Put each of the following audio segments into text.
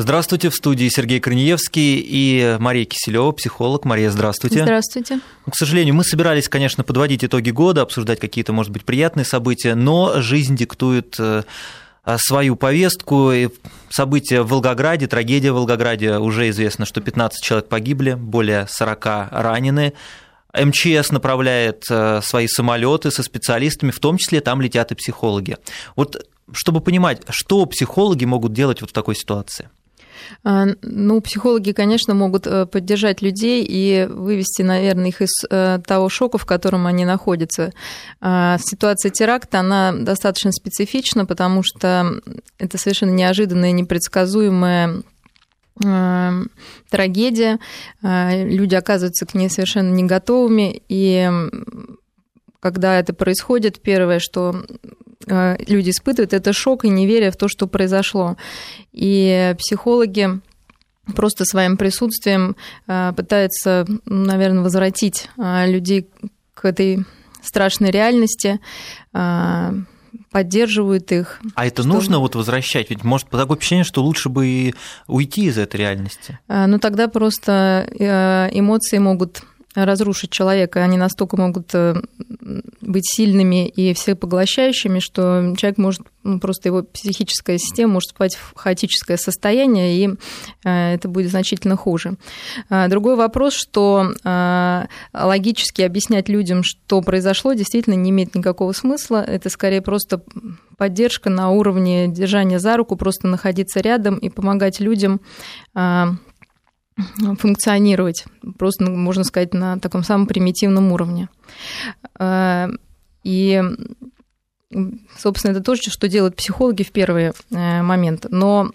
Здравствуйте, в студии Сергей Корнеевский и Мария Киселева, психолог. Мария, здравствуйте. Здравствуйте. К сожалению, мы собирались, конечно, подводить итоги года, обсуждать какие-то, может быть, приятные события, но жизнь диктует э, свою повестку. События в Волгограде, трагедия в Волгограде, уже известно, что 15 человек погибли, более 40 ранены. МЧС направляет э, свои самолеты со специалистами, в том числе там летят и психологи. Вот чтобы понимать, что психологи могут делать вот в такой ситуации? А, ну, психологи, конечно, могут э, поддержать людей и вывести, наверное, их из э, того шока, в котором они находятся. А, ситуация теракта, она достаточно специфична, потому что это совершенно неожиданная, непредсказуемая э, трагедия, а, люди оказываются к ней совершенно не готовыми, и когда это происходит, первое, что люди испытывают, это шок и неверие в то, что произошло. И психологи просто своим присутствием э, пытаются, наверное, возвратить э, людей к этой страшной реальности, поддерживают их. А это что... нужно вот возвращать? Ведь может такое впечатление, что лучше бы и уйти из этой реальности. Ну тогда просто эмоции могут разрушить человека. Они настолько могут э, быть сильными и всепоглощающими, что человек может, ну, просто его психическая система может впасть в хаотическое состояние, и э, это будет значительно хуже. А, другой вопрос, что э, логически объяснять людям, что произошло, действительно не имеет никакого смысла. Это скорее просто поддержка на уровне держания за руку, просто находиться рядом и помогать людям функционировать, просто, ну, можно сказать, на таком самом примитивном уровне. Э, и, собственно, это то, что делают психологи в первый э, момент. Но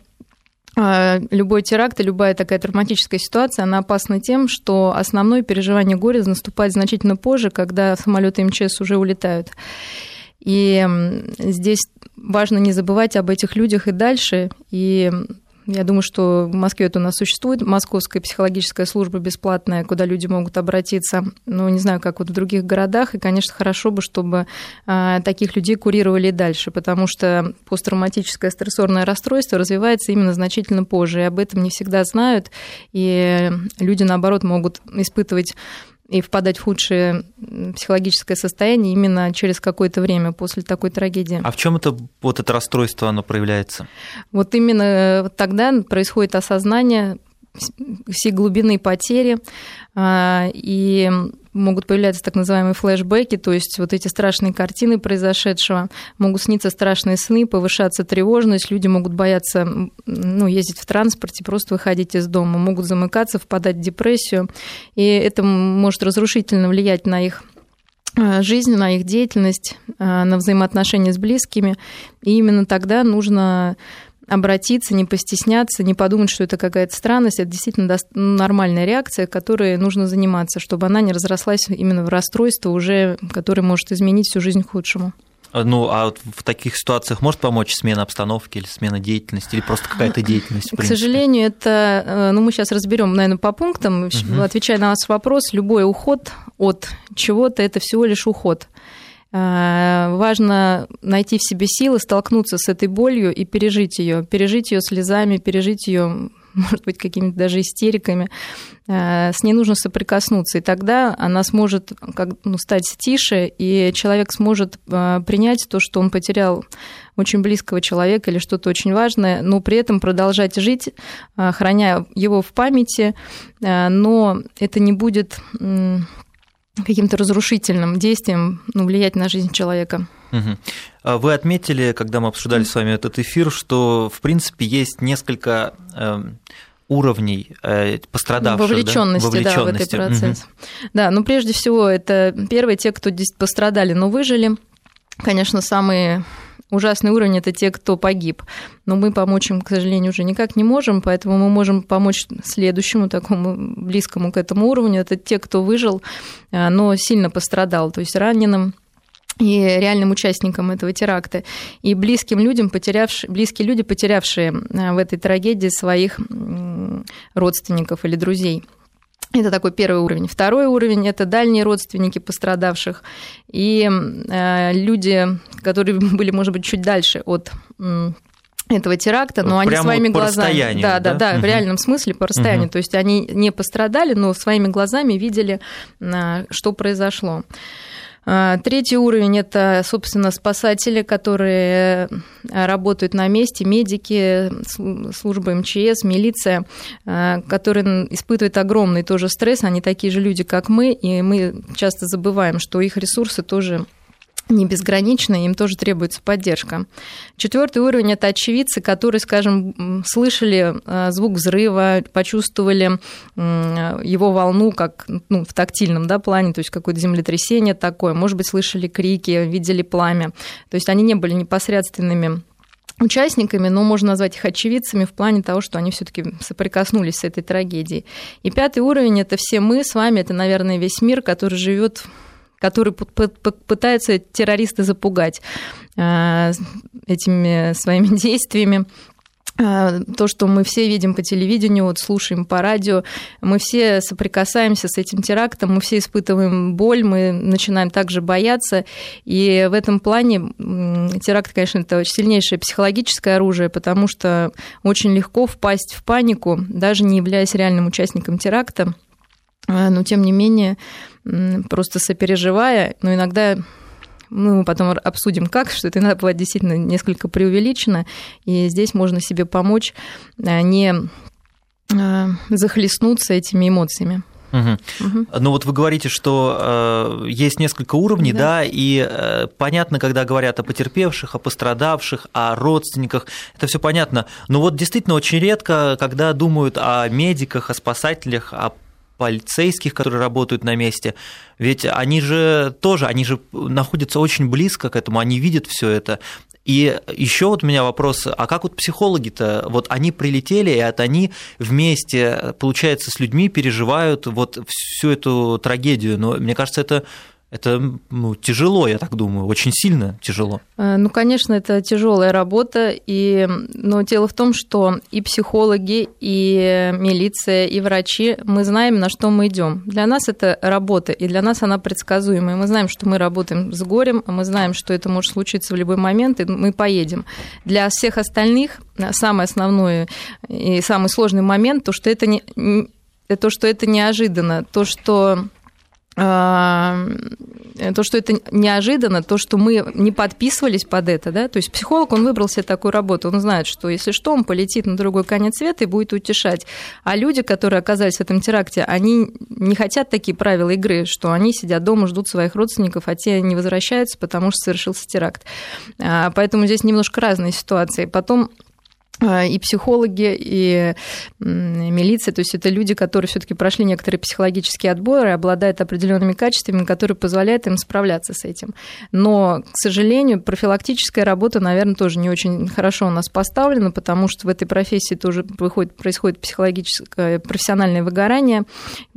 э, любой теракт и любая такая травматическая ситуация, она опасна тем, что основное переживание горя наступает значительно позже, когда самолеты МЧС уже улетают. И здесь важно не забывать об этих людях и дальше, и я думаю, что в Москве это у нас существует, Московская психологическая служба бесплатная, куда люди могут обратиться. Ну, не знаю, как вот в других городах. И, конечно, хорошо бы, чтобы а, таких людей курировали дальше, потому что посттравматическое стрессорное расстройство развивается именно значительно позже. И об этом не всегда знают. И люди, наоборот, могут испытывать и впадать в худшее психологическое состояние именно через какое-то время после такой трагедии. А в чем это вот это расстройство оно проявляется? Вот именно э, тогда происходит осознание всей глубины потери, а, и могут появляться так называемые флешбеки, то есть вот эти страшные картины произошедшего, могут сниться страшные сны, повышаться тревожность, люди могут бояться ну, ездить в транспорте, просто выходить из дома, могут замыкаться, впадать в депрессию, и это может разрушительно влиять на их а, жизнь, на их деятельность, а, на взаимоотношения с близкими. И именно тогда нужно обратиться, не постесняться, не подумать, что это какая-то странность. Это действительно нормальная реакция, которой нужно заниматься, чтобы она не разрослась именно в расстройство уже, которое может изменить всю жизнь к худшему. Ну, а в таких ситуациях может помочь смена обстановки или смена деятельности, или просто какая-то деятельность? К сожалению, это, э, ну, мы сейчас разберем, наверное, по пунктам. Угу. Отвечая на ваш вопрос, любой уход от чего-то – это всего лишь уход. Э, важно найти в себе силы, столкнуться с этой болью и пережить ее, пережить ее слезами, пережить ее, может быть, какими-то даже истериками. Э, с ней нужно соприкоснуться, и тогда она сможет как, ну, стать тише, и человек сможет э, принять то, что он потерял очень близкого человека или что-то очень важное, но при этом продолжать жить, храня его в памяти, но это не будет каким-то разрушительным действием ну, влиять на жизнь человека. Угу. Вы отметили, когда мы обсуждали с вами этот эфир, что в принципе есть несколько эм, уровней э, пострадавших. Вовлеченности, да, да, в этот процесс. Угу. Да, ну прежде всего это первые те, кто пострадали, но выжили. Конечно, самые ужасный уровень – это те, кто погиб. Но мы помочь им, к сожалению, уже никак не можем, поэтому мы можем помочь следующему, такому близкому к этому уровню. Это те, кто выжил, а, но сильно пострадал, то есть раненым и реальным участникам этого теракта, и близким людям, потерявшие, близкие люди, потерявшие а, в этой трагедии своих родственников или друзей. Это такой первый уровень. Второй уровень – это дальние родственники пострадавших и э, люди, которые были, может быть, чуть дальше от этого теракта, но Прямо они своими вот глазами, да, да, да, да, в реальном смысле по расстоянию, угу. то есть они не пострадали, но своими глазами видели, а, что произошло. А, третий уровень – это, собственно, спасатели, которые э, работают на месте, медики, служба МЧС, милиция, а, которые испытывают огромный тоже стресс. Они такие же люди, как мы, и мы часто забываем, что их ресурсы тоже не безграничны, им тоже требуется поддержка. Четвертый уровень это очевидцы, которые, скажем, слышали э, звук взрыва, почувствовали его волну, как ну, в тактильном да, плане, то есть какое-то землетрясение такое, может быть, слышали крики, видели пламя. То есть они не были непосредственными участниками, но можно назвать их очевидцами в плане того, что они все-таки соприкоснулись с этой трагедией. И пятый уровень это все мы с вами, это, наверное, весь мир, который живет который пытаются террористы запугать э, этими своими действиями э, то, что мы все видим по телевидению, вот слушаем по радио, мы все соприкасаемся с этим терактом, мы все испытываем боль, мы начинаем также бояться. И в этом плане теракт, конечно, это очень сильнейшее психологическое оружие, потому что очень легко впасть в панику, даже не являясь реальным участником теракта. Э, но, тем не менее, просто сопереживая, но иногда ну, мы потом обсудим, как, что это иногда бывает действительно несколько преувеличено, и здесь можно себе помочь а, не а, захлестнуться этими эмоциями. Угу. Угу. Ну вот вы говорите, что э, есть несколько уровней, да, да и э, понятно, когда говорят о потерпевших, о пострадавших, о родственниках, это все понятно. Но вот действительно очень редко, когда думают о медиках, о спасателях, о полицейских, которые работают на месте. Ведь они же тоже, они же находятся очень близко к этому, они видят все это. И еще вот у меня вопрос, а как вот психологи-то, вот они прилетели, и это они вместе, получается, с людьми переживают вот всю эту трагедию, но мне кажется, это это ну, тяжело, я так думаю, очень сильно тяжело. Э, ну, конечно, это тяжелая работа, и... но дело в том, что и психологи, и милиция, и врачи, мы знаем, на что мы идем. Для нас это работа, и для нас она предсказуемая. Мы знаем, что мы работаем с горем, мы знаем, что это может случиться в любой момент, и мы поедем. Для всех остальных самый основной и самый сложный момент, то, что это не то, что это неожиданно, то, что а, то, что это неожиданно, то, что мы не подписывались под это, да, то есть психолог, он выбрал себе такую работу, он знает, что если что, он полетит на другой конец света и будет утешать. А люди, которые оказались в этом теракте, они не хотят такие правила игры, что они сидят дома, ждут своих родственников, а те не возвращаются, потому что совершился теракт. А, поэтому здесь немножко разные ситуации. Потом и психологи, и милиция, то есть это люди, которые все-таки прошли некоторые психологические отборы, обладают определенными качествами, которые позволяют им справляться с этим. Но, к сожалению, профилактическая работа, наверное, тоже не очень хорошо у нас поставлена, потому что в этой профессии тоже выходит, происходит психологическое, профессиональное выгорание,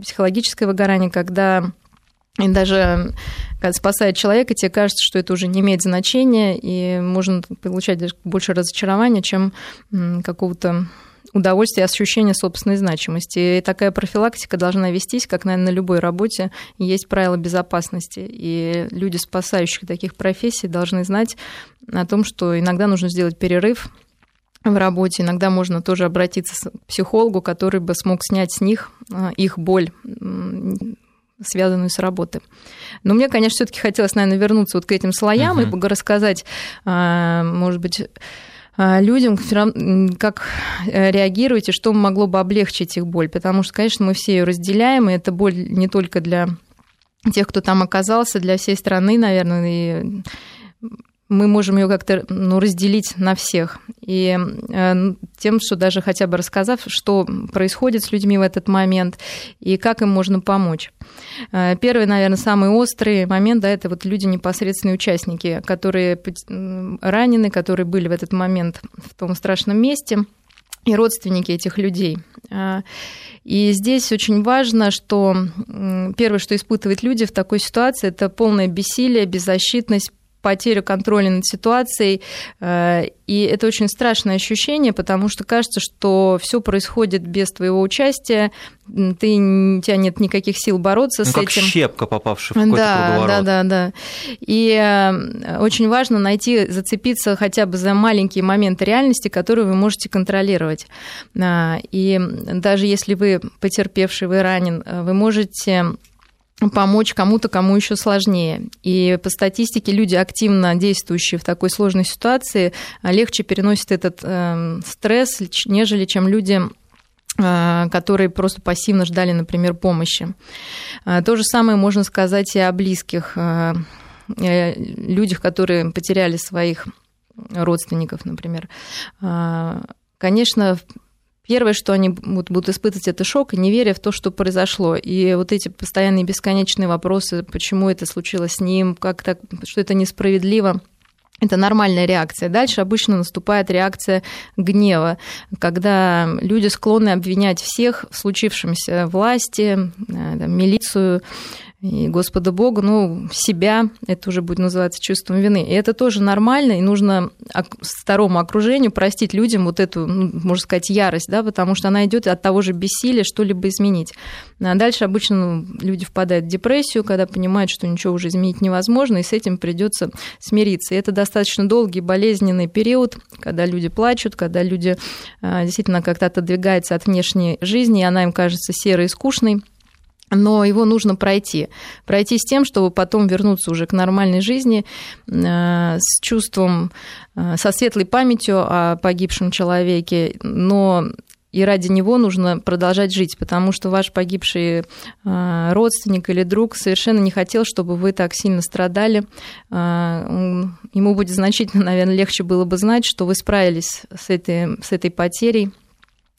психологическое выгорание, когда и даже когда спасает человека, тебе кажется, что это уже не имеет значения, и можно получать даже больше разочарования, чем какого-то удовольствия и ощущения собственной значимости. И такая профилактика должна вестись, как, наверное, на любой работе есть правила безопасности. И люди, спасающие таких профессий, должны знать о том, что иногда нужно сделать перерыв в работе, иногда можно тоже обратиться к психологу, который бы смог снять с них а, их боль связанную с работой. Но мне, конечно, все-таки хотелось, наверное, вернуться вот к этим слоям uh-huh. и рассказать, а, может быть, а, людям, как э, реагируете, что могло бы облегчить их боль. Потому что, конечно, мы все ее разделяем, и это боль не только для тех, кто там оказался, для всей страны, наверное, и мы можем ее как-то ну, разделить на всех. И э, тем, что даже хотя бы рассказав, что происходит с людьми в этот момент и как им можно помочь. Э, первый, наверное, самый острый момент, да, это вот люди непосредственные участники, которые ранены, которые были в этот момент в том страшном месте и родственники этих людей. Э, и здесь очень важно, что первое, что испытывают люди в такой ситуации, это полное бессилие, беззащитность, потерю контроля над ситуацией. И это очень страшное ощущение, потому что кажется, что все происходит без твоего участия, ты, у тебя нет никаких сил бороться ну, с как этим. щепка, попавшая в какой-то да, круговорот. Да, да, да. И э, очень важно найти, зацепиться хотя бы за маленькие моменты реальности, которые вы можете контролировать. А, и даже если вы потерпевший, вы ранен, э, вы можете помочь кому-то, кому еще сложнее. И по статистике люди, активно действующие в такой сложной ситуации, легче переносят этот э, стресс, нежели чем люди, э, которые просто пассивно ждали, например, помощи. Э, то же самое можно сказать и о близких людях, которые потеряли своих родственников, например. Конечно, Первое, что они будут испытывать, это шок и неверие в то, что произошло. И вот эти постоянные бесконечные вопросы, почему это случилось с ним, как так, что это несправедливо, это нормальная реакция. Дальше обычно наступает реакция гнева, когда люди склонны обвинять всех в случившемся власти, э, милицию, и Господа Бога, ну, себя, это уже будет называться чувством вины. И это тоже нормально, и нужно второму окружению простить людям вот эту, ну, можно сказать, ярость, да, потому что она идет от того же бессилия что-либо изменить. А дальше обычно ну, люди впадают в депрессию, когда понимают, что ничего уже изменить невозможно, и с этим придется смириться. И это достаточно долгий болезненный период, когда люди плачут, когда люди а, действительно как-то отодвигаются от внешней жизни, и она им кажется серой и скучной но его нужно пройти. Пройти с тем, чтобы потом вернуться уже к нормальной жизни э, с чувством, э, со светлой памятью о погибшем человеке, но и ради него нужно продолжать жить, потому что ваш погибший э, родственник или друг совершенно не хотел, чтобы вы так сильно страдали. Ему будет значительно, наверное, легче было бы знать, что вы справились с этой, с этой потерей,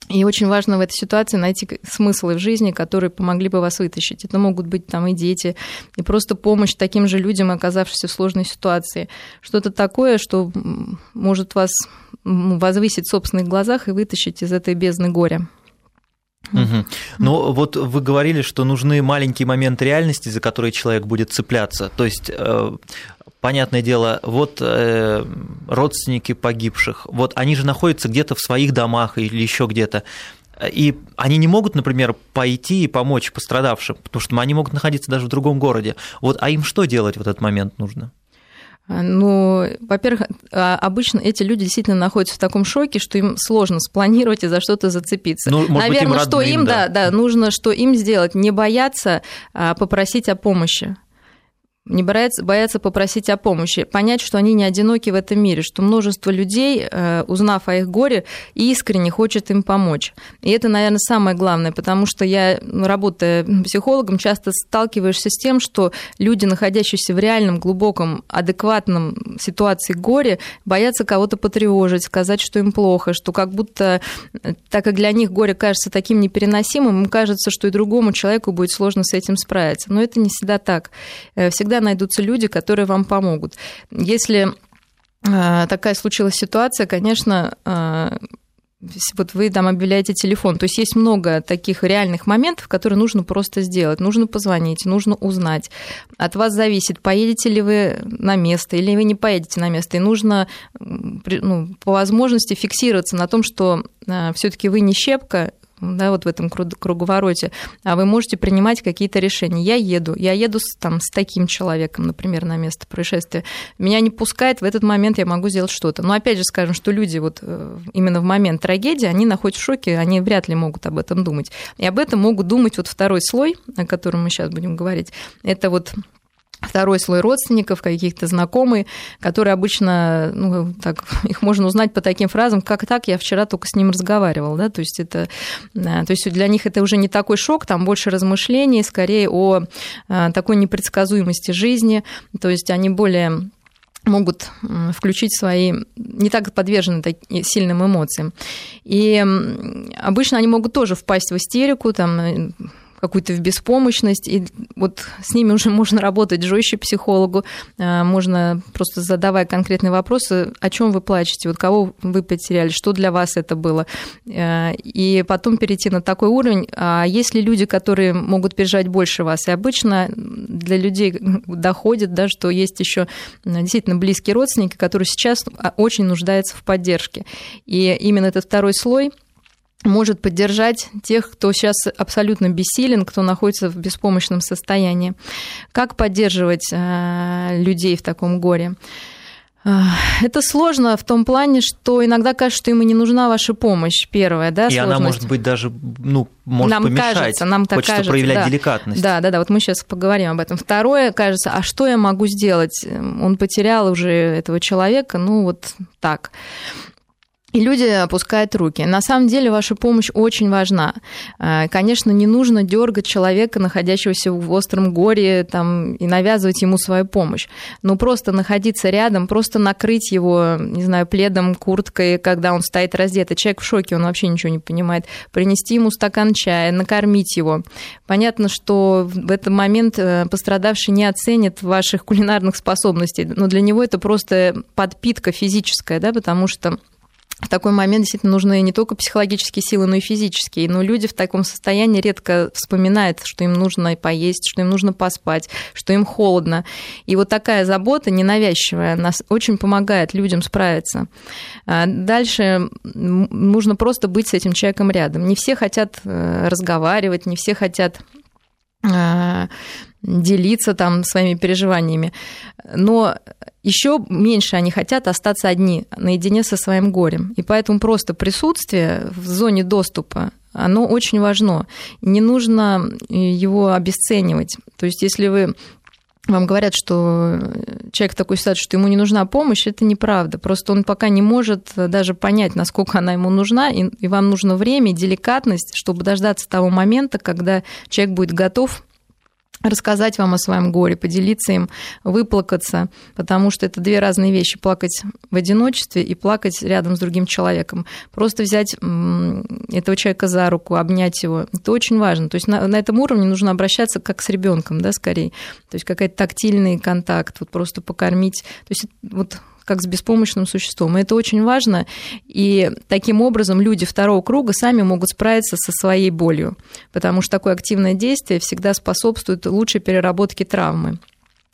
и очень важно в этой ситуации найти смыслы в жизни, которые помогли бы вас вытащить. Это могут быть там и дети, и просто помощь таким же людям, оказавшимся в сложной ситуации. Что-то такое, что может вас возвысить в собственных глазах и вытащить из этой бездны горя. Угу. Ну вот вы говорили, что нужны маленькие моменты реальности, за которые человек будет цепляться. То есть э, понятное дело, вот э, родственники погибших, вот они же находятся где-то в своих домах или еще где-то. И они не могут, например, пойти и помочь пострадавшим, потому что они могут находиться даже в другом городе. Вот, а им что делать в этот момент нужно? Ну, во-первых, а, обычно эти люди действительно находятся в таком шоке, что им сложно спланировать и за что-то зацепиться. Ну, может Наверное, быть, им родным, что им, да. да, да, нужно, что им сделать, не бояться а попросить о помощи не боятся, боятся попросить о помощи, понять, что они не одиноки в этом мире, что множество людей, э, узнав о их горе, искренне хочет им помочь. И это, наверное, самое главное, потому что я, работая психологом, часто сталкиваешься с тем, что люди, находящиеся в реальном, глубоком, адекватном ситуации горя, боятся кого-то потревожить, сказать, что им плохо, что как будто, э, так как для них горе кажется таким непереносимым, им кажется, что и другому человеку будет сложно с этим справиться. Но это не всегда так. Э, всегда всегда найдутся люди, которые вам помогут. Если э, такая случилась ситуация, конечно, э, вот вы там объявляете телефон. То есть есть много таких реальных моментов, которые нужно просто сделать. Нужно позвонить, нужно узнать. От вас зависит, поедете ли вы на место или вы не поедете на место. И нужно ну, по возможности фиксироваться на том, что э, все-таки вы не щепка, да, вот в этом круговороте, а вы можете принимать какие-то решения. Я еду, я еду с, там, с таким человеком, например, на место происшествия. Меня не пускает, в этот момент я могу сделать что-то. Но опять же скажем, что люди вот э, именно в момент трагедии, они находятся в шоке, они вряд ли могут об этом думать. И об этом могут думать вот второй слой, о котором мы сейчас будем говорить. Это вот второй слой родственников, каких-то знакомые, которые обычно, ну, так, их можно узнать по таким фразам, как так, я вчера только с ним разговаривал, да, то есть это, то есть для них это уже не такой шок, там больше размышлений, скорее о а, такой непредсказуемости жизни, то есть они более могут включить свои, не так подвержены сильным эмоциям. И обычно они могут тоже впасть в истерику, там, какую-то в беспомощность, и вот с ними уже можно работать жестче психологу, э, можно просто задавая конкретные вопросы, о чем вы плачете, вот кого вы потеряли, что для вас это было, э, и потом перейти на такой уровень. А есть ли люди, которые могут переживать больше вас? И обычно для людей доходит, да, что есть еще действительно близкие родственники, которые сейчас а, очень нуждаются в поддержке. И именно этот второй слой – может поддержать тех, кто сейчас абсолютно бессилен, кто находится в беспомощном состоянии. Как поддерживать э, людей в таком горе? Э, это сложно в том плане, что иногда кажется, что им и не нужна ваша помощь, первая, да, И сложность. она может быть даже, ну, может нам помешать. Кажется, нам так Хочется кажется, проявлять да. деликатность. Да, да, да, вот мы сейчас поговорим об этом. Второе, кажется, а что я могу сделать? Он потерял уже этого человека, ну, вот так и люди опускают руки. На самом деле ваша помощь очень важна. Э, конечно, не нужно дергать человека, находящегося в остром горе, там, и навязывать ему свою помощь. Но просто находиться рядом, просто накрыть его, не знаю, пледом, курткой, когда он стоит раздетый. Человек в шоке, он вообще ничего не понимает. Принести ему стакан чая, накормить его. Понятно, что в этот момент э, пострадавший не оценит ваших кулинарных способностей, но для него это просто подпитка физическая, да, потому что в такой момент действительно нужны не только психологические силы, но и физические. Но люди в таком состоянии редко вспоминают, что им нужно поесть, что им нужно поспать, что им холодно. И вот такая забота ненавязчивая нас очень помогает людям справиться. А дальше нужно просто быть с этим человеком рядом. Не все хотят э, разговаривать, не все хотят а, делиться там своими переживаниями. Но еще меньше они хотят остаться одни, наедине со своим горем. И поэтому просто присутствие в зоне доступа, оно очень важно. Не нужно его обесценивать. То есть если вы вам говорят, что человек в такой ситуации, что ему не нужна помощь, это неправда. Просто он пока не может даже понять, насколько она ему нужна, и, вам нужно время, деликатность, чтобы дождаться того момента, когда человек будет готов рассказать вам о своем горе, поделиться им, выплакаться, потому что это две разные вещи. Плакать в одиночестве и плакать рядом с другим человеком. Просто взять этого человека за руку, обнять его, это очень важно. То есть на, на этом уровне нужно обращаться как с ребенком, да, скорее. То есть какой-то тактильный контакт, вот просто покормить. То есть вот как с беспомощным существом. И это очень важно. И таким образом люди второго круга сами могут справиться со своей болью, потому что такое активное действие всегда способствует лучшей переработке травмы.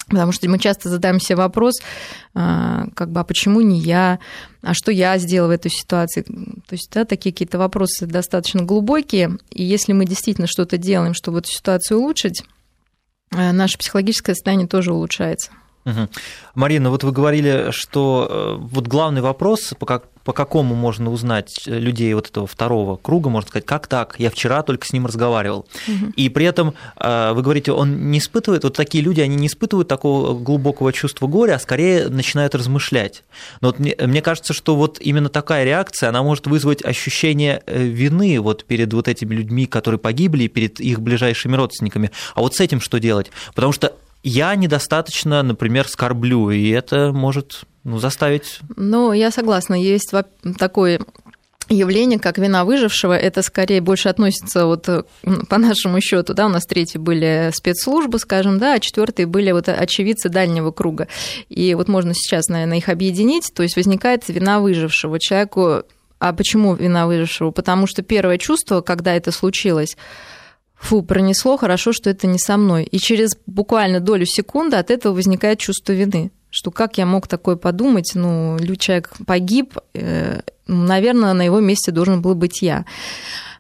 Потому что мы часто задаем себе вопрос, а, как бы, а почему не я, а что я сделала в этой ситуации? То есть, да, такие какие-то вопросы достаточно глубокие, и если мы действительно что-то делаем, чтобы эту ситуацию улучшить, э, наше психологическое состояние тоже улучшается. Угу. Марина, вот вы говорили, что э, вот главный вопрос, по, как, по какому можно узнать людей вот этого второго круга, можно сказать, как так, я вчера только с ним разговаривал. Угу. И при этом э, вы говорите, он не испытывает, вот такие люди, они не испытывают такого глубокого чувства горя, а скорее начинают размышлять. Но вот мне, мне кажется, что вот именно такая реакция, она может вызвать ощущение э, вины вот перед вот этими людьми, которые погибли, перед их ближайшими родственниками. А вот с этим что делать? Потому что я недостаточно, например, скорблю, и это может ну, заставить... Ну, я согласна, есть такое явление, как вина выжившего, это скорее больше относится вот по нашему счету, да, у нас третьи были спецслужбы, скажем, да, а четвертые были вот очевидцы дальнего круга. И вот можно сейчас, наверное, их объединить, то есть возникает вина выжившего. Человеку а почему вина выжившего? Потому что первое чувство, когда это случилось, фу, пронесло, хорошо, что это не со мной. И через буквально долю секунды от этого возникает чувство вины что как я мог такое подумать, ну, человек погиб, э, наверное, на его месте должен был быть я.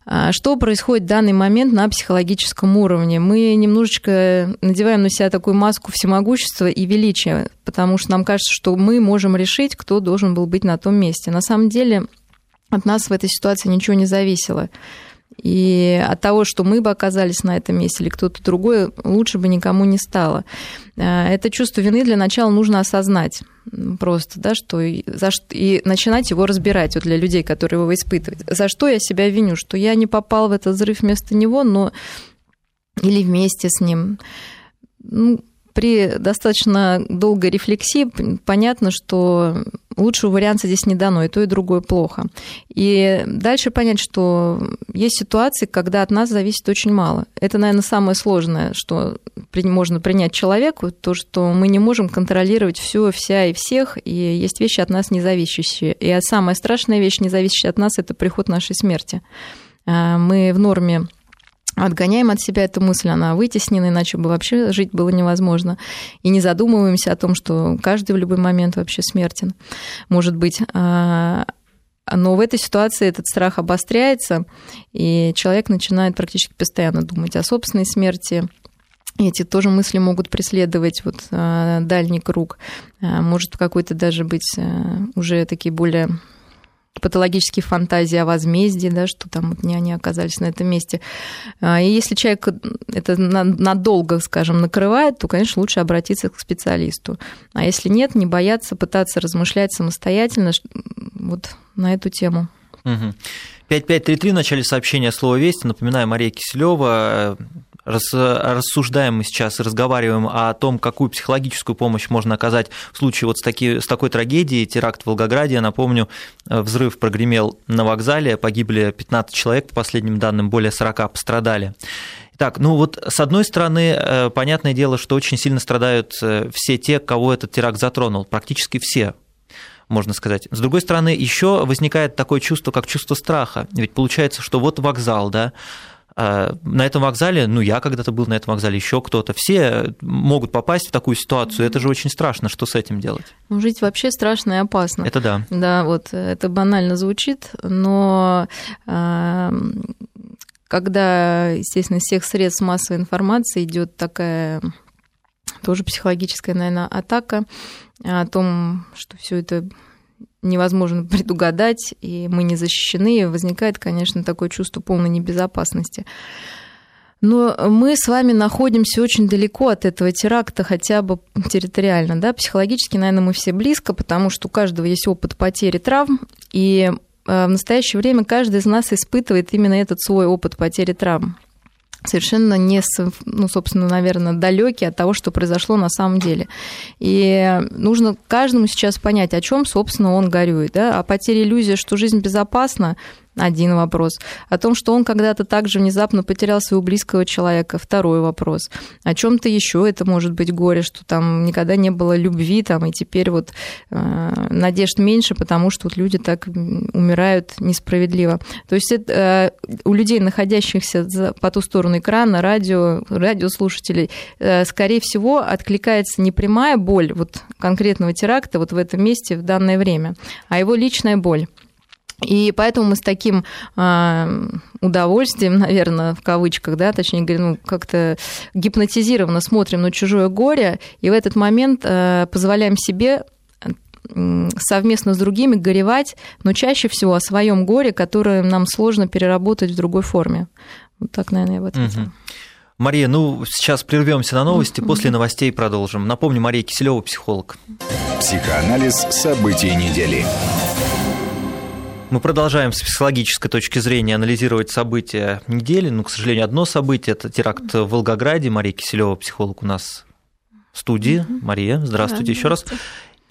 А что происходит в данный момент на психологическом уровне? Мы немножечко надеваем на себя такую маску всемогущества и величия, потому что нам кажется, что мы можем решить, кто должен был быть на том месте. На самом деле от нас в этой ситуации ничего не зависело. И от того, что мы бы оказались на этом месте или кто-то другой, лучше бы никому не стало. Э, это чувство вины для начала нужно осознать просто, да, что и, за, и начинать его разбирать вот для людей, которые его испытывают. За что я себя виню? Что я не попал в этот взрыв вместо него, но или вместе с ним. Ну, при достаточно долгой рефлексии понятно, что лучшего варианта здесь не дано, и то, и другое плохо. И дальше понять, что есть ситуации, когда от нас зависит очень мало. Это, наверное, самое сложное, что можно принять человеку, то, что мы не можем контролировать все, вся и всех, и есть вещи от нас независящие. И самая страшная вещь, не зависящая от нас, это приход нашей смерти. А, мы в норме отгоняем от себя эту мысль, она вытеснена, иначе бы вообще жить было невозможно. И не задумываемся о том, что каждый в любой момент вообще смертен, может быть. А, но в этой ситуации этот страх обостряется, и человек начинает практически постоянно думать о собственной смерти, эти тоже мысли могут преследовать вот а, дальний круг. А, может какой-то даже быть уже такие более патологические фантазии о возмездии, да, что там вот не они оказались на этом месте. А, и если человек это надолго, скажем, накрывает, то, конечно, лучше обратиться к специалисту. А если нет, не бояться, пытаться размышлять самостоятельно вот на эту тему. Угу. 5533 в начале сообщения слова «Вести». Напоминаю, Мария Киселева рассуждаем мы сейчас и разговариваем о том, какую психологическую помощь можно оказать в случае вот с, таки, с такой трагедией, теракт в Волгограде, я напомню, э, взрыв прогремел на вокзале, погибли 15 человек, по последним данным, более 40 пострадали. Так, ну вот с одной стороны, э, понятное дело, что очень сильно страдают э, все те, кого этот теракт затронул, практически все, можно сказать. С другой стороны, еще возникает такое чувство, как чувство страха. Ведь получается, что вот вокзал, да, на этом вокзале, ну, я когда-то был на этом вокзале, еще кто-то, все могут попасть в такую ситуацию. Это же очень страшно. Что с этим делать? Ну, жить вообще страшно и опасно. Это да. Да, вот это банально звучит, но когда, естественно, из всех средств массовой информации идет такая тоже психологическая, наверное, атака о том, что все это невозможно предугадать, и мы не защищены, и возникает, конечно, такое чувство полной небезопасности. Но мы с вами находимся очень далеко от этого теракта, хотя бы территориально. Да? Психологически, наверное, мы все близко, потому что у каждого есть опыт потери травм, и э, в настоящее время каждый из нас испытывает именно этот свой опыт потери травм совершенно не, ну, собственно, наверное, далекий от того, что произошло на самом деле. И нужно каждому сейчас понять, о чем, собственно, он горюет. Да? О потере иллюзии, что жизнь безопасна, один вопрос. О том, что он когда-то также внезапно потерял своего близкого человека. Второй вопрос. О чем-то еще это может быть горе, что там никогда не было любви, там, и теперь вот э, надежд меньше, потому что вот люди так умирают несправедливо. То есть это, э, у людей, находящихся за, по ту сторону экрана, радио, радиослушателей, э, скорее всего, откликается не прямая боль вот конкретного теракта вот в этом месте в данное время, а его личная боль. И поэтому мы с таким э, удовольствием, наверное, в кавычках, да, точнее говоря, ну, как-то гипнотизированно смотрим на чужое горе, и в этот момент э, позволяем себе совместно с другими горевать, но чаще всего о своем горе, которое нам сложно переработать в другой форме. Вот так, наверное, я бы ответила. Угу. Мария, ну сейчас прервемся на новости, после новостей продолжим. Напомню, Мария Киселева, психолог. Психоанализ событий недели. Мы продолжаем с психологической точки зрения анализировать события недели. Ну, к сожалению, одно событие – это теракт в Волгограде. Мария Киселева, психолог у нас в студии. Мария, здравствуйте да, еще раз.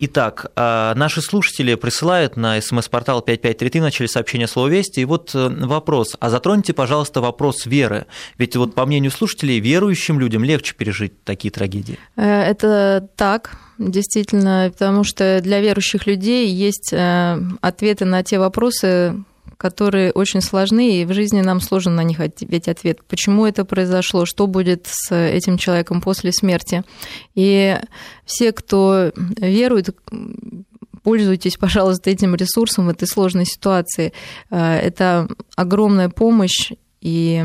Итак, а, наши слушатели присылают на смс-портал 5533 в начале сообщения слова «Вести». И вот э, вопрос. А затроните, пожалуйста, вопрос веры. Ведь вот по мнению слушателей, верующим людям легче пережить такие трагедии. Э, это так, действительно, потому что для верующих людей есть э, ответы на те вопросы, которые очень сложны, и в жизни нам сложно на них ответить ответ. Почему это произошло? Что будет с этим человеком после смерти? И все, кто верует, пользуйтесь, пожалуйста, этим ресурсом в этой сложной ситуации. Э, это огромная помощь, и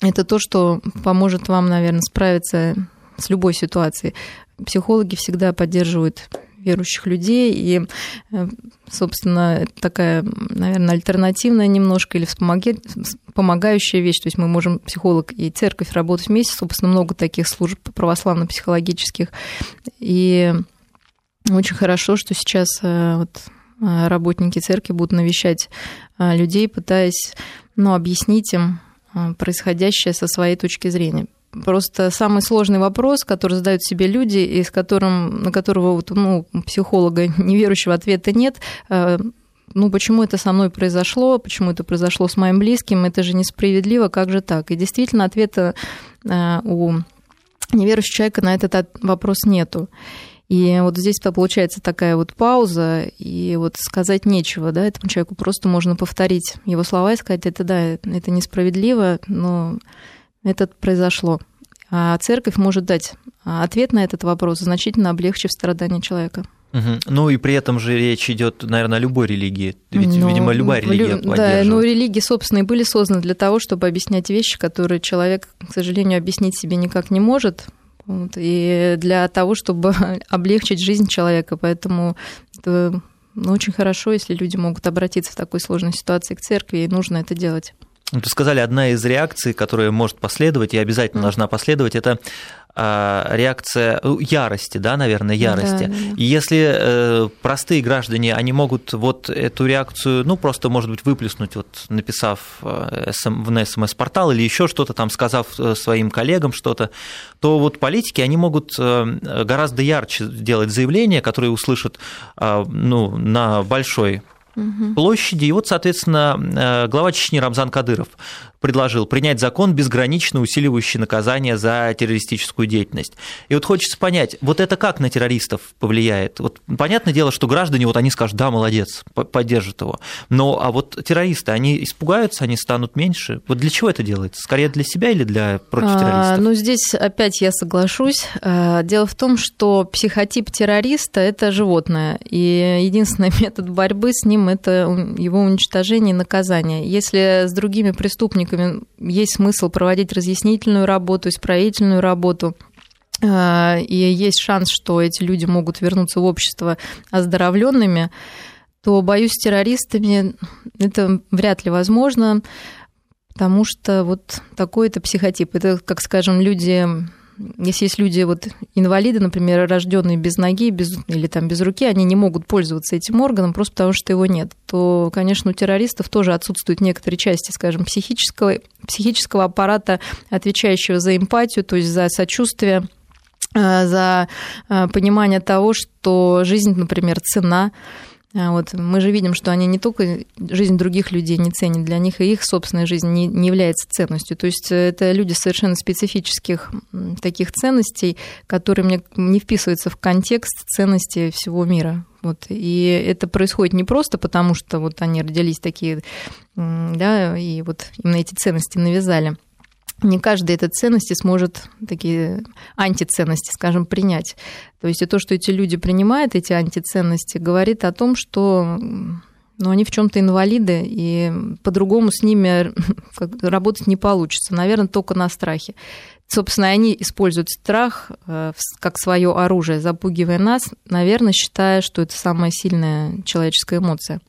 это то, что поможет вам, наверное, справиться с любой ситуацией. Психологи всегда поддерживают верующих людей, и, э, собственно, такая, наверное, альтернативная немножко или помогающая вещь, то есть мы можем, психолог и церковь, работать вместе, собственно, много таких служб православно-психологических, и очень хорошо, что сейчас э, вот э, работники церкви будут навещать людей, пытаясь ну, объяснить им происходящее со своей точки зрения. Просто самый сложный вопрос, который задают себе люди, и с которым, на которого вот, ну, психолога неверующего ответа нет, э, ну, почему это со мной произошло, почему это произошло с моим близким, это же несправедливо, как же так? И действительно, ответа э, у неверующего человека на этот вопрос нету. И вот здесь получается такая вот пауза, и вот сказать нечего, да, этому человеку просто можно повторить его слова и сказать, это да, это несправедливо, но это произошло. А церковь может дать ответ на этот вопрос, значительно облегчив страдания человека. Угу. Ну и при этом же речь идет, наверное, о любой религии. Ведь, ну, видимо, любая религия лю... Да, но религии, собственно, и были созданы для того, чтобы объяснять вещи, которые человек, к сожалению, объяснить себе никак не может. Вот, и для того, чтобы облегчить жизнь человека. Поэтому это ну, очень хорошо, если люди могут обратиться в такой сложной ситуации к церкви, и нужно это делать. Вы сказали, одна из реакций, которая может последовать и обязательно должна последовать, это а, реакция ярости, да, наверное, ярости. Да, да. И если э, простые граждане, они могут вот эту реакцию, ну, просто, может быть, выплеснуть, вот написав э, в СМС-портал или еще что-то там, сказав э, своим коллегам что-то, то вот политики, они могут гораздо ярче делать заявления, которые услышат ну, на большой угу. площади. И вот, соответственно, глава Чечни Рамзан Кадыров предложил принять закон, безгранично усиливающий наказание за террористическую деятельность. И вот хочется понять, вот это как на террористов повлияет? Вот понятное дело, что граждане, вот они скажут, да, молодец, поддержат его. Но а вот террористы, они испугаются, они станут меньше. Вот для чего это делается? Скорее для себя или для против а, террористов? А, ну, здесь опять я соглашусь. А, дело в том, что психотип террориста – это животное, и единственный метод борьбы с ним – это его уничтожение и наказание. Если с другими преступниками есть смысл проводить разъяснительную работу, исправительную работу. А, и есть шанс, что эти люди могут вернуться в общество оздоровленными, то, боюсь, с террористами это вряд ли возможно, потому что вот такой это психотип. Это, как скажем, люди если есть люди, вот инвалиды, например, рожденные без ноги без, или там без руки, они не могут пользоваться этим органом просто потому, что его нет, то, конечно, у террористов тоже отсутствуют некоторые части, скажем, психического, психического аппарата, отвечающего за эмпатию, то есть за сочувствие э, за э, понимание того, что жизнь, например, цена, вот. Мы же видим, что они не только жизнь других людей не ценят, для них и их собственная жизнь не, не является ценностью. То есть это люди совершенно специфических таких ценностей, которые мне не вписываются в контекст ценностей всего мира. Вот. И это происходит не просто потому, что вот они родились такие, да, и вот именно эти ценности навязали не каждый эти ценности сможет такие антиценности, скажем, принять. То есть и то, что эти люди принимают эти антиценности, говорит о том, что ну, они в чем-то инвалиды, и по-другому с ними работать не получится. Наверное, только на страхе. Собственно, они используют страх э, как свое оружие, запугивая нас, наверное, считая, что это самая сильная человеческая эмоция.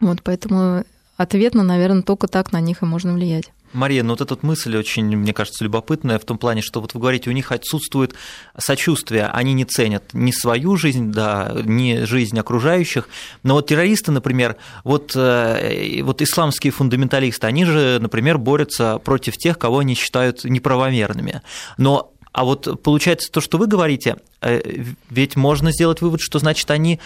Вот поэтому ответно, наверное, только так на них и можно влиять. Мария, ну вот эта мысль очень, мне кажется, любопытная в том плане, что вот вы говорите, у них отсутствует сочувствие, они не ценят ни свою жизнь, да, ни жизнь окружающих. Но вот террористы, например, вот, э, вот исламские фундаменталисты, они же, например, борются против тех, кого они считают неправомерными. Но а вот получается то, что вы говорите, э, ведь можно сделать вывод, что значит они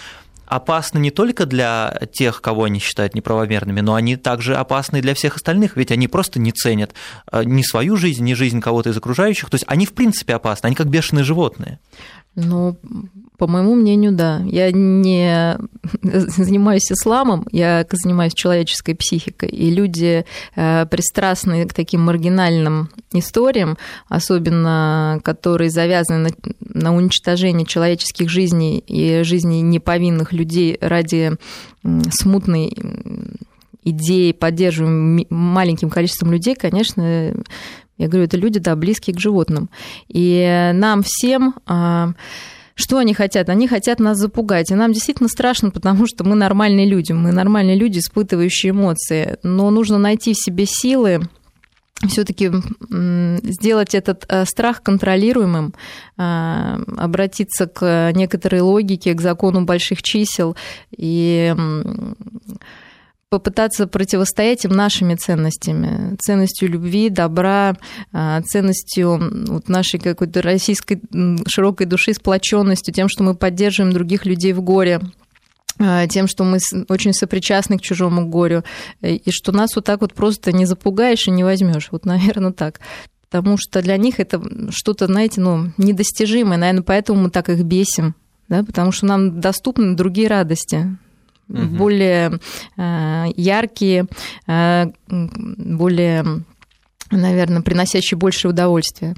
опасны не только для тех, кого они считают неправомерными, но они также опасны для всех остальных, ведь они просто не ценят э, ни свою жизнь, ни жизнь кого-то из окружающих. То есть они в принципе опасны, они как бешеные животные. Ну, по моему мнению, да. Я не занимаюсь исламом, я занимаюсь человеческой психикой. И люди, э, пристрастные к таким маргинальным историям, особенно которые завязаны на, на уничтожении человеческих жизней и жизней неповинных людей ради смутной идеи, поддерживаемой маленьким количеством людей, конечно, я говорю, это люди, да, близкие к животным. И нам всем а, что они хотят? Они хотят нас запугать. И нам действительно страшно, потому что мы нормальные люди. Мы нормальные люди, испытывающие эмоции. Но нужно найти в себе силы все-таки сделать этот э, страх контролируемым, а, обратиться к некоторой логике, к закону больших чисел и попытаться противостоять им нашими ценностями, ценностью любви, добра, а, ценностью вот нашей какой-то российской широкой души, сплоченностью, тем, что мы поддерживаем других людей в горе а, тем, что мы очень сопричастны к чужому горю, и что нас вот так вот просто не запугаешь и не возьмешь. Вот, наверное, так. Потому что для них это что-то, знаете, ну, недостижимое. Наверное, поэтому мы так их бесим. Да, потому что нам доступны другие радости, угу. более э, яркие, э, более, наверное, приносящие больше удовольствия.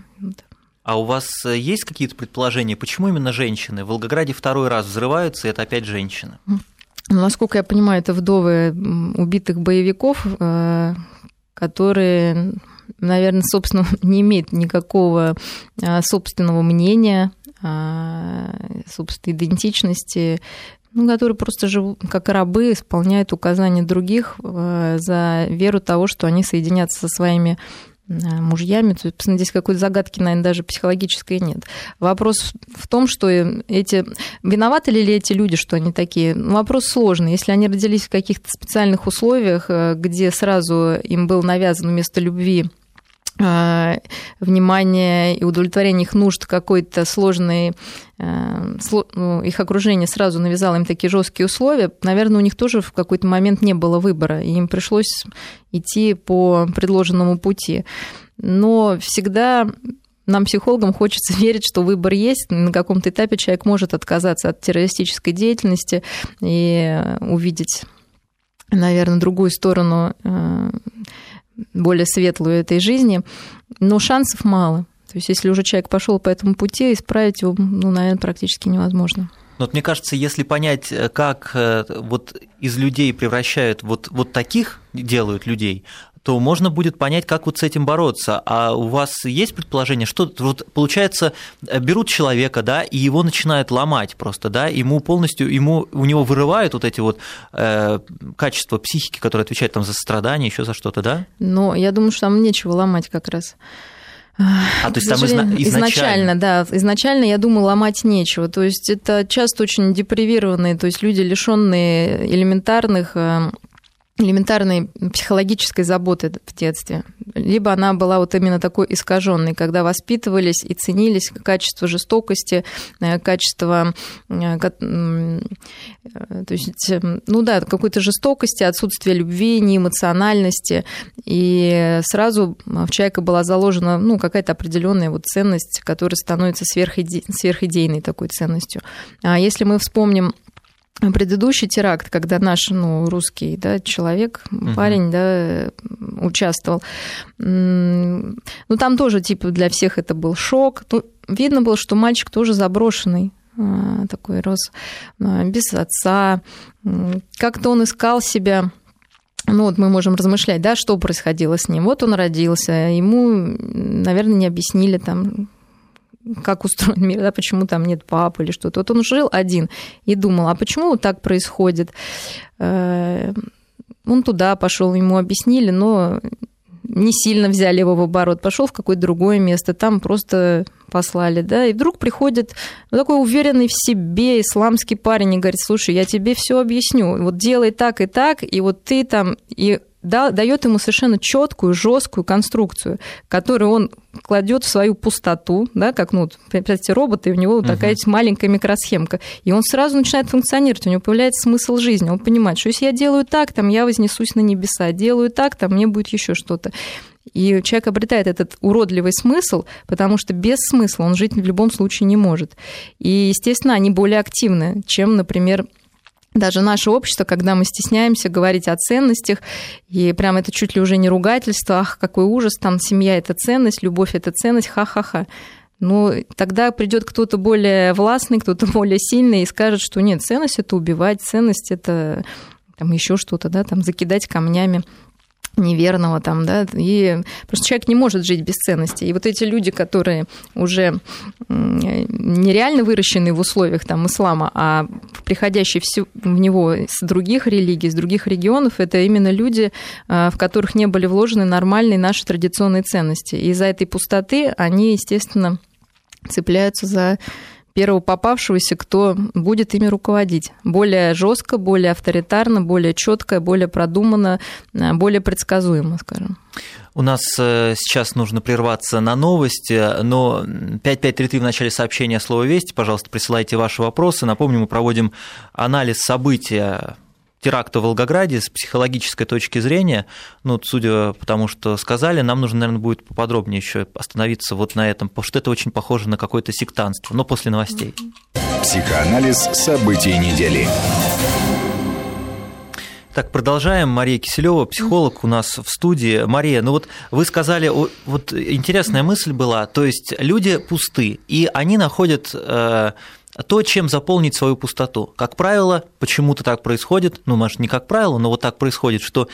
А у вас э, есть какие-то предположения, почему именно женщины? В Волгограде второй раз взрываются, и это опять женщины. Ну, насколько я понимаю, это вдовы убитых боевиков, э, которые, наверное, собственно, не имеют никакого э, собственного мнения, собственной идентичности, ну, которые просто живут как рабы, исполняют указания других за веру того, что они соединятся со своими Э, мужьями. То здесь какой-то загадки, наверное, даже психологической нет. Вопрос в том, что эти... Виноваты ли эти люди, что они такие? Ну, вопрос сложный. Если они родились в каких-то специальных условиях, э, где сразу им был навязан вместо любви внимание и удовлетворение их нужд какой-то сложный, э, ну, их окружение сразу навязало им такие жесткие условия, наверное, у них тоже в какой-то момент не было выбора, и им пришлось идти по предложенному пути. Но всегда нам, психологам, хочется верить, что выбор есть. На каком-то этапе человек может отказаться от террористической деятельности и увидеть, наверное, другую сторону э, более светлую этой жизни, но шансов мало. То есть, если уже человек пошел по этому пути, исправить его, ну, наверное, практически невозможно. Но вот мне кажется, если понять, э, как э, вот из людей превращают вот, вот таких делают людей, то можно будет понять, как вот с этим бороться. А у вас есть предположение, что вот получается берут человека, да, и его начинают ломать просто, да, ему полностью, ему у него вырывают вот эти вот э, качества психики, которые отвечают там за страдания, еще за что-то, да? Но я думаю, что там нечего ломать как раз. А, то есть там изначально... изначально, да, изначально, я думаю, ломать нечего. То есть это часто очень депривированные, то есть люди, лишенные элементарных э, элементарной психологической заботы в детстве. Либо она была вот именно такой искаженной, когда воспитывались и ценились качество жестокости, э, качество, э, то есть, ну да, какой-то жестокости, отсутствие любви, неэмоциональности. И сразу в человека была заложена ну, какая-то определенная вот ценность, которая становится сверхиде... сверхидейной такой ценностью. А если мы вспомним предыдущий теракт, когда наш ну, русский да, человек, угу. парень, да, участвовал, ну там тоже типа для всех это был шок. Ну, видно было, что мальчик тоже заброшенный а, такой рос а, без отца. Как-то он искал себя ну вот мы можем размышлять, да, что происходило с ним. Вот он родился, ему, наверное, не объяснили там, как устроен мир, да, почему там нет папы или что-то. Вот он жил один и думал, а почему вот так происходит? Э, он туда пошел, ему объяснили, но не сильно взяли его в оборот, пошел в какое-то другое место, там просто послали, да, и вдруг приходит такой уверенный в себе исламский парень и говорит, слушай, я тебе все объясню, вот делай так и так, и вот ты там, и да, дает ему совершенно четкую, жесткую конструкцию, которую он кладет в свою пустоту, да, как, ну, представьте, роботы, и у него вот такая uh-huh. маленькая микросхемка, и он сразу начинает функционировать, у него появляется смысл жизни, он понимает, что если я делаю так, там я вознесусь на небеса, делаю так, там мне будет еще что-то. И человек обретает этот уродливый смысл, потому что без смысла он жить в любом случае не может. И, естественно, они более активны, чем, например, даже наше общество, когда мы стесняемся говорить о ценностях, и прям это чуть ли уже не ругательство, ах, какой ужас, там семья – это ценность, любовь – это ценность, ха-ха-ха. Ну, тогда придет кто-то более властный, кто-то более сильный и скажет, что нет, ценность – это убивать, ценность – это там еще что-то, да, там закидать камнями неверного там, да, и просто человек не может жить без ценностей. И вот эти люди, которые уже нереально выращены в условиях там ислама, а приходящие в него с других религий, с других регионов, это именно люди, а, в которых не были вложены нормальные наши традиционные ценности. И из-за этой пустоты они, естественно, цепляются за первого попавшегося, кто будет ими руководить. Более жестко, более авторитарно, более четко, более продуманно, более предсказуемо, скажем. У нас сейчас нужно прерваться на новости, но 5533 в начале сообщения слова «Вести», пожалуйста, присылайте ваши вопросы. Напомню, мы проводим анализ события теракта в Волгограде с психологической точки зрения, ну, судя по тому, что сказали, нам нужно, наверное, будет поподробнее еще остановиться вот на этом, потому что это очень похоже на какое-то сектанство, но после новостей. Психоанализ событий недели. Так, продолжаем. Мария Киселева, психолог у нас в студии. Мария, ну вот вы сказали, вот интересная мысль была, то есть люди пусты, и они находят э, то, чем заполнить свою пустоту. Как правило, почему-то так происходит, ну, может, не как правило, но вот так происходит, что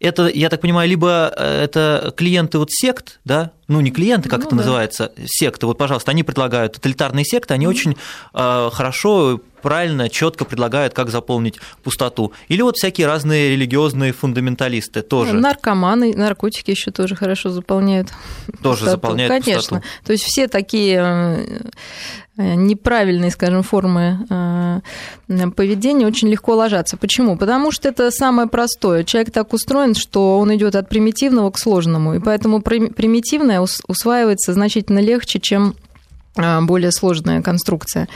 это, я так понимаю, либо э, это клиенты вот сект, да, ну не клиенты, как ну, это да. называется, секты, вот, пожалуйста, они предлагают тоталитарные секты, они mm-hmm. очень э, хорошо, правильно, четко предлагают, как заполнить пустоту. Или вот всякие разные религиозные фундаменталисты тоже. Наркоманы, наркотики еще тоже хорошо заполняют. Тоже пустоту. заполняют Конечно. Пустоту. То есть все такие э, Э, неправильные, скажем, формы э, поведения очень легко ложатся. Почему? Потому что это самое простое. Человек так устроен, что он идет от примитивного к сложному, и поэтому примитивное усваивается значительно легче, чем более сложная конструкция.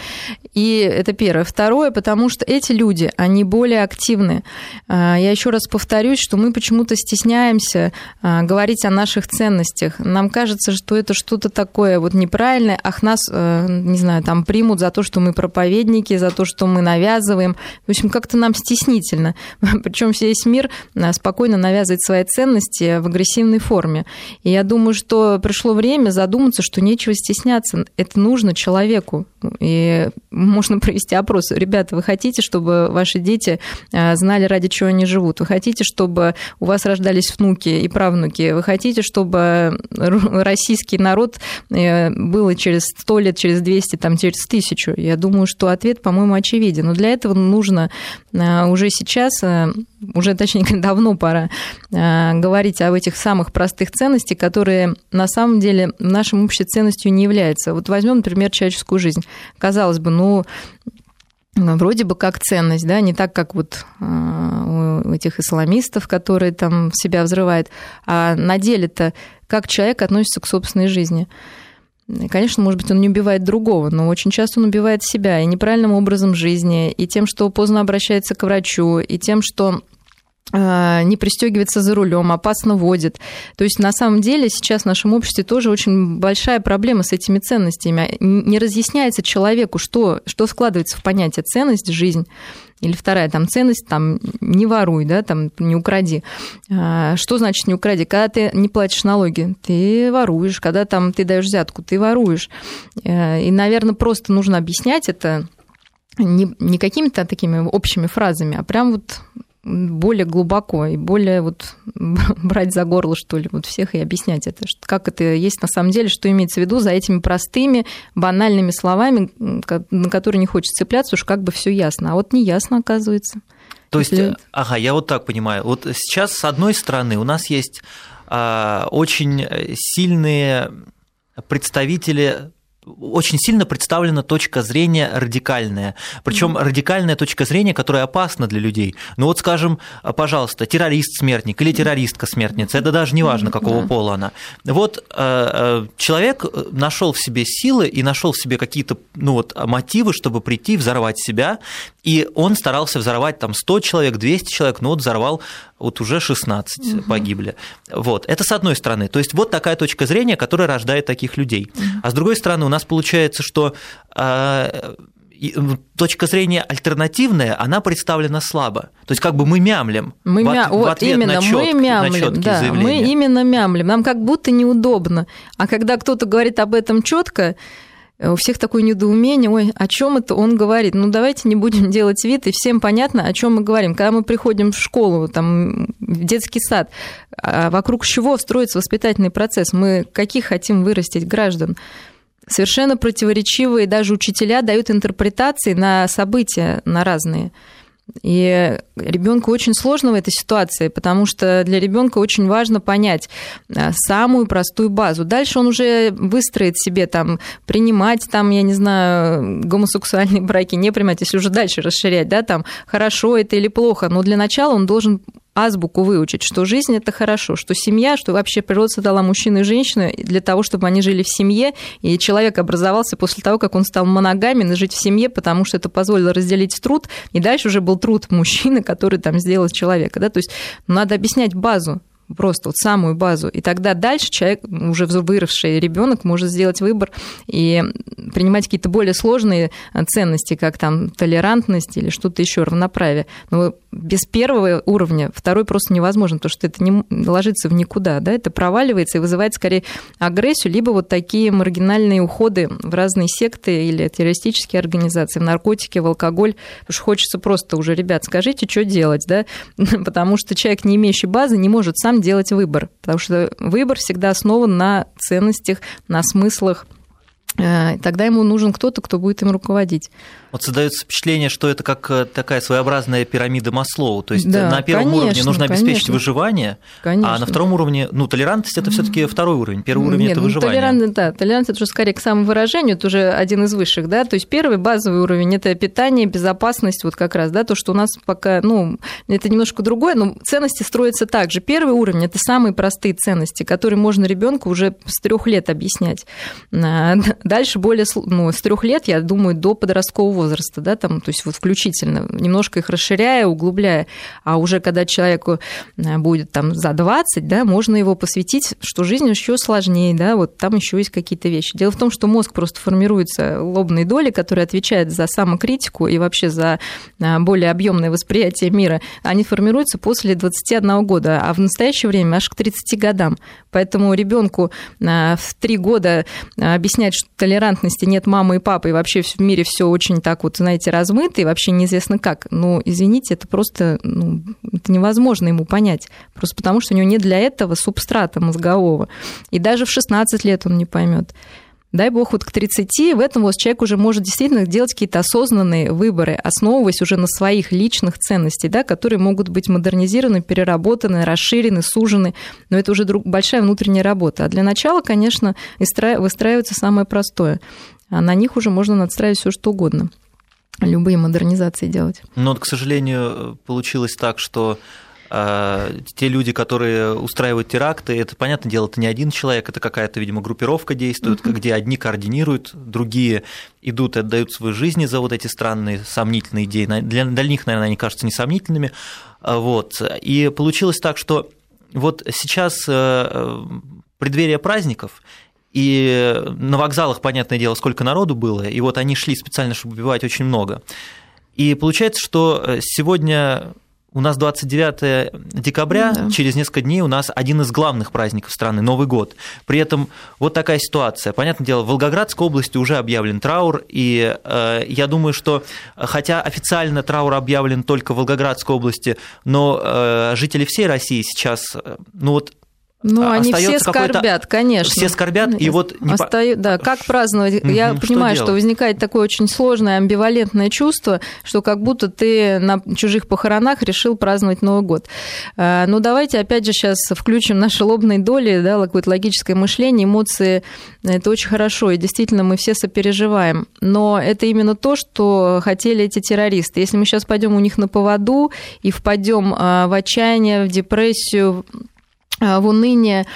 И это первое. Второе, потому что эти люди, они более активны. А, я еще раз повторюсь, что мы почему-то стесняемся а, говорить о наших ценностях. Нам кажется, что это что-то такое вот неправильное, ах, нас, не знаю, там примут за то, что мы проповедники, за то, что мы навязываем. В общем, как-то нам стеснительно. Причем весь мир спокойно навязывает свои ценности в агрессивной форме. И я думаю, что пришло время задуматься, что нечего стесняться. Это это нужно человеку. И можно провести опрос. Ребята, вы хотите, чтобы ваши дети а, знали, ради чего они живут? Вы хотите, чтобы у вас рождались внуки и правнуки? Вы хотите, чтобы российский народ э, был через 100 лет, через 200, там, через тысячу? Я думаю, что ответ, по-моему, очевиден. Но для этого нужно а, уже сейчас, а, уже точнее давно пора говорить об этих самых простых ценностях, которые на самом деле в нашем ценностью не являются. Вот возьмем, например, человеческую жизнь. Казалось бы, ну, вроде бы как ценность, да, не так, как вот а, у этих исламистов, которые там себя взрывают, а на деле-то как человек относится к собственной жизни. Конечно, может быть, он не убивает другого, но очень часто он убивает себя и неправильным образом жизни, и тем, что поздно обращается к врачу, и тем, что не пристегивается за рулем, опасно водит. То есть на самом деле сейчас в нашем обществе тоже очень большая проблема с этими ценностями. Не разъясняется человеку, что, что складывается в понятие ценность, жизнь. Или вторая там ценность, там не воруй, да, там не укради. А, что значит не укради? Когда ты не платишь налоги, ты воруешь. Когда там ты даешь взятку, ты воруешь. Э, и, наверное, просто нужно объяснять это не, не какими-то такими общими фразами, а прям вот более глубоко и более вот брать за горло, что ли, вот всех и объяснять это, как это есть на самом деле, что имеется в виду за этими простыми, банальными словами, на которые не хочется цепляться, уж как бы все ясно. А вот не ясно, оказывается. То есть, Если... ага, я вот так понимаю. Вот сейчас, с одной стороны, у нас есть а, очень сильные представители очень сильно представлена точка зрения радикальная. Причем mm-hmm. радикальная точка зрения, которая опасна для людей. Ну вот, скажем, пожалуйста, террорист-смертник или террористка-смертница, это даже не важно, какого mm-hmm. пола она. Вот э, э, человек нашел в себе силы и нашел в себе какие-то ну, вот, мотивы, чтобы прийти, взорвать себя, и он старался взорвать там 100 человек, 200 человек, но вот взорвал вот уже 16 угу. погибли. Вот. Это с одной стороны. То есть вот такая точка зрения, которая рождает таких людей. Угу. А с другой стороны, у нас получается, что а, точка зрения альтернативная, она представлена слабо. То есть как бы мы мямлем мы в, мя... в ответ именно, на, чёт... мы мямлем, на да, заявления. Мы именно мямлем. Нам как будто неудобно. А когда кто-то говорит об этом четко, у всех такое недоумение, ой, о чем это он говорит? Ну, давайте не будем делать вид, и всем понятно, о чем мы говорим. Когда мы приходим в школу, там, в детский сад, а вокруг чего строится воспитательный процесс? Мы каких хотим вырастить граждан? Совершенно противоречивые даже учителя дают интерпретации на события, на разные. И ребенку очень сложно в этой ситуации, потому что для ребенка очень важно понять э, самую простую базу. Дальше он уже выстроит себе там принимать там, я не знаю, гомосексуальные браки, не принимать, если уже дальше расширять, да, там хорошо это или плохо. Но для начала он должен азбуку выучить, что жизнь это хорошо, что семья, что вообще природа создала мужчину и женщину для того, чтобы они жили в семье, и человек образовался после того, как он стал моногамен и жить в семье, потому что это позволило разделить труд, и дальше уже был труд мужчины, который там сделал человека. Да? То есть надо объяснять базу, просто вот самую базу. И тогда дальше человек, уже выросший ребенок, может сделать выбор и принимать какие-то более сложные ценности, как там толерантность или что-то еще, равноправие. Но без первого уровня второй просто невозможно, потому что это не ложится в никуда, да, это проваливается и вызывает скорее агрессию, либо вот такие маргинальные уходы в разные секты или террористические организации, в наркотики, в алкоголь, потому что хочется просто уже, ребят, скажите, что делать, да, потому что человек, не имеющий базы, не может сам делать выбор, потому что выбор всегда основан на ценностях, на смыслах, Тогда ему нужен кто-то, кто будет им руководить. Вот создается впечатление, что это как э, такая своеобразная пирамида Маслоу. То есть да, на первом конечно, уровне нужно обеспечить конечно. выживание, конечно. а на втором уровне, ну, толерантность это все-таки второй уровень. Первый уровень Нет, это ну, выживание. Толерантность, да, толерантность это уже скорее к самовыражению, это уже один из высших, да. То есть первый базовый уровень это питание, безопасность, вот как раз, да, то, что у нас пока, ну, это немножко другое, но ценности строятся так же. Первый уровень это самые простые ценности, которые можно ребенку уже с трех лет объяснять. Дальше более, ну, с трех лет, я думаю, до подросткового возраста, да, там, то есть вот включительно, немножко их расширяя, углубляя, а уже когда человеку э, будет там за 20, да, можно его посвятить, что жизнь еще сложнее, да, вот там еще есть какие-то вещи. Дело в том, что мозг просто формируется лобной долей, которая отвечает за самокритику и вообще за э, более объемное восприятие мира, они формируются после 21 года, а в настоящее время аж к 30 годам. Поэтому ребенку э, в 3 года объяснять, что толерантности нет мамы и папы, и вообще в мире все очень так вот, знаете, размытый, вообще неизвестно как. Но, извините, это просто ну, это невозможно ему понять. Просто потому, что у него нет для этого субстрата мозгового. И даже в 16 лет он не поймет. Дай бог, вот к 30 в этом вот человек уже может действительно делать какие-то осознанные выборы, основываясь уже на своих личных ценностях, да, которые могут быть модернизированы, переработаны, расширены, сужены. Но это уже большая внутренняя работа. А для начала, конечно, выстраивается самое простое. А на них уже можно надстраивать все что угодно любые модернизации делать. Но, к сожалению, получилось так, что те люди, которые устраивают теракты, это, понятное дело, это не один человек, это какая-то, видимо, группировка действует, uh-huh. где одни координируют, другие идут и отдают свои жизни за вот эти странные, сомнительные идеи. Для, для них, наверное, они кажутся несомнительными. А, вот. И получилось так, что вот сейчас э, преддверие праздников, и на вокзалах, понятное дело, сколько народу было, и вот они шли специально, чтобы убивать очень много. И получается, что э, сегодня у нас 29 декабря, да. через несколько дней у нас один из главных праздников страны Новый год. При этом вот такая ситуация. Понятное дело, в Волгоградской области уже объявлен траур, и э, я думаю, что хотя официально траур объявлен только в Волгоградской области, но э, жители всей России сейчас, э, ну вот ну, они все скорбят, конечно. Все скорбят, и вот... Не Остаю... Да, как праздновать? Я что понимаю, делать? что возникает такое очень сложное амбивалентное чувство, что как будто ты на чужих похоронах решил праздновать Новый год. А, ну, давайте опять же сейчас включим наши лобные доли, да, какое-то логическое мышление, эмоции. Это очень хорошо, и действительно мы все сопереживаем. Но это именно то, что хотели эти террористы. Если мы сейчас пойдем у них на поводу и впадем а, в отчаяние, в депрессию, а, в уныние,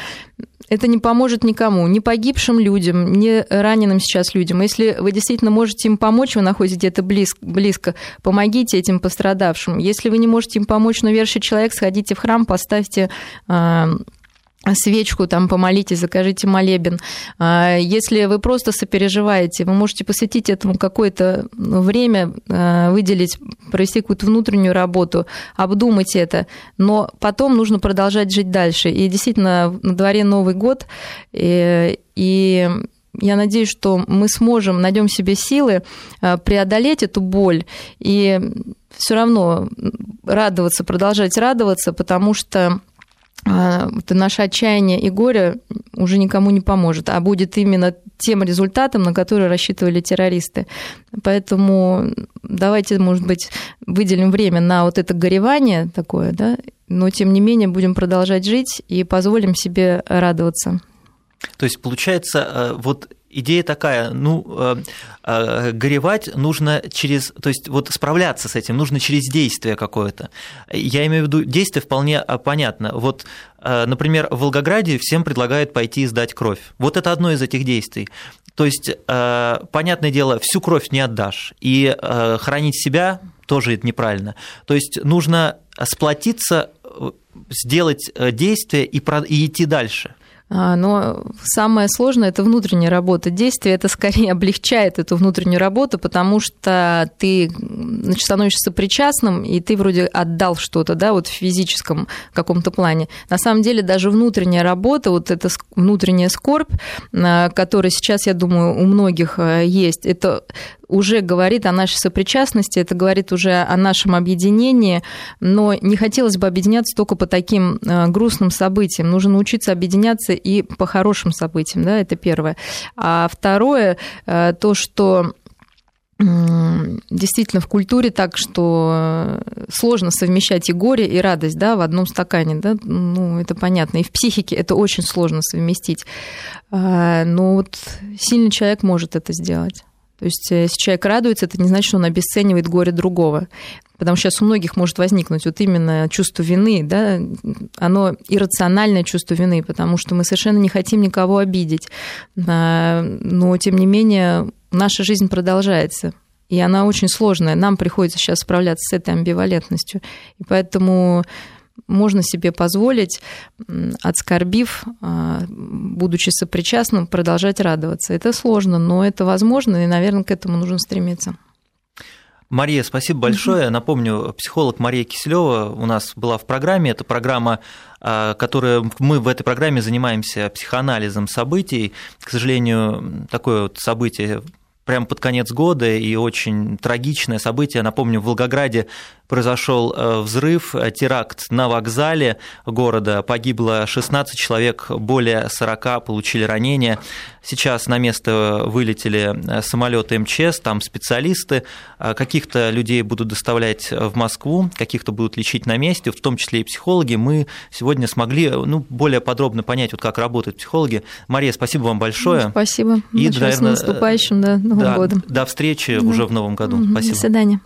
это не поможет никому, ни погибшим людям, ни раненым сейчас людям. Если вы действительно можете им помочь, вы находитесь где-то близко, близко, помогите этим пострадавшим. Если вы не можете им помочь, но верующий человек, сходите в храм, поставьте а, свечку, там помолитесь, закажите молебен. А, если вы просто сопереживаете, вы можете посвятить этому какое-то время, а, выделить, провести какую-то внутреннюю работу, обдумать это, но потом нужно продолжать жить дальше. И действительно, на дворе Новый год, и, и я надеюсь, что мы сможем, найдем себе силы а, преодолеть эту боль и все равно радоваться, продолжать радоваться, потому что это наше отчаяние и горе уже никому не поможет, а будет именно тем результатом, на который рассчитывали террористы. Поэтому давайте, может быть, выделим время на вот это горевание такое, да, но тем не менее будем продолжать жить и позволим себе радоваться. То есть, получается, э, вот идея такая, ну, э, э, горевать нужно через, то есть вот справляться с этим нужно через действие какое-то. Я имею в виду, действие вполне э, понятно. Вот, например, в Волгограде всем предлагают пойти сдать кровь. Вот это одно из этих действий. То есть, понятное дело, всю кровь не отдашь, и хранить себя тоже это неправильно. То есть нужно сплотиться, сделать действие и идти дальше. А, но самое сложное – это внутренняя работа. Действие это скорее облегчает эту внутреннюю работу, потому что ты значит, становишься причастным, и ты вроде отдал что-то, да, вот в физическом каком-то плане. На самом деле даже внутренняя работа, вот эта внутренняя скорбь, а, которая сейчас, я думаю, у многих а, есть, это уже говорит о нашей сопричастности, это говорит уже о нашем объединении, но не хотелось бы объединяться только по таким э, грустным событиям. Нужно научиться объединяться и по хорошим событиям, да, это первое. А второе, э, то, что действительно в культуре так, что сложно совмещать и горе, и радость да, в одном стакане. Да? Ну, это понятно. И в психике это очень сложно совместить. А, но вот сильный человек может это сделать. То есть, э, если человек радуется, это не значит, что он обесценивает горе другого. Потому что сейчас у многих может возникнуть вот именно чувство вины, да, оно иррациональное чувство вины, потому что мы совершенно не хотим никого обидеть. А, но, тем не менее, наша жизнь продолжается. И она очень сложная. Нам приходится сейчас справляться с этой амбивалентностью. И поэтому можно себе позволить, отскорбив, а, будучи сопричастным, продолжать радоваться. Это сложно, но это возможно, и, наверное, к этому нужно стремиться. Мария, спасибо большое. Напомню, психолог Мария Киселева у нас была в программе. Это программа, а, которая мы в этой программе занимаемся психоанализом событий. К сожалению, такое вот событие прямо под конец года и очень трагичное событие. Напомню, в Волгограде произошел э, взрыв, э, теракт на вокзале города, погибло 16 человек, более 40 получили ранения. Сейчас на место вылетели э, самолеты МЧС, там специалисты, каких-то людей будут доставлять в Москву, каких-то будут лечить на месте, в том числе и психологи. Мы сегодня смогли ну, более подробно понять, вот как работают психологи. Мария, спасибо вам большое. Спасибо. И, наверное, с наступающим да, Новым да, годом. До встречи да. уже в новом году. Спасибо. До свидания.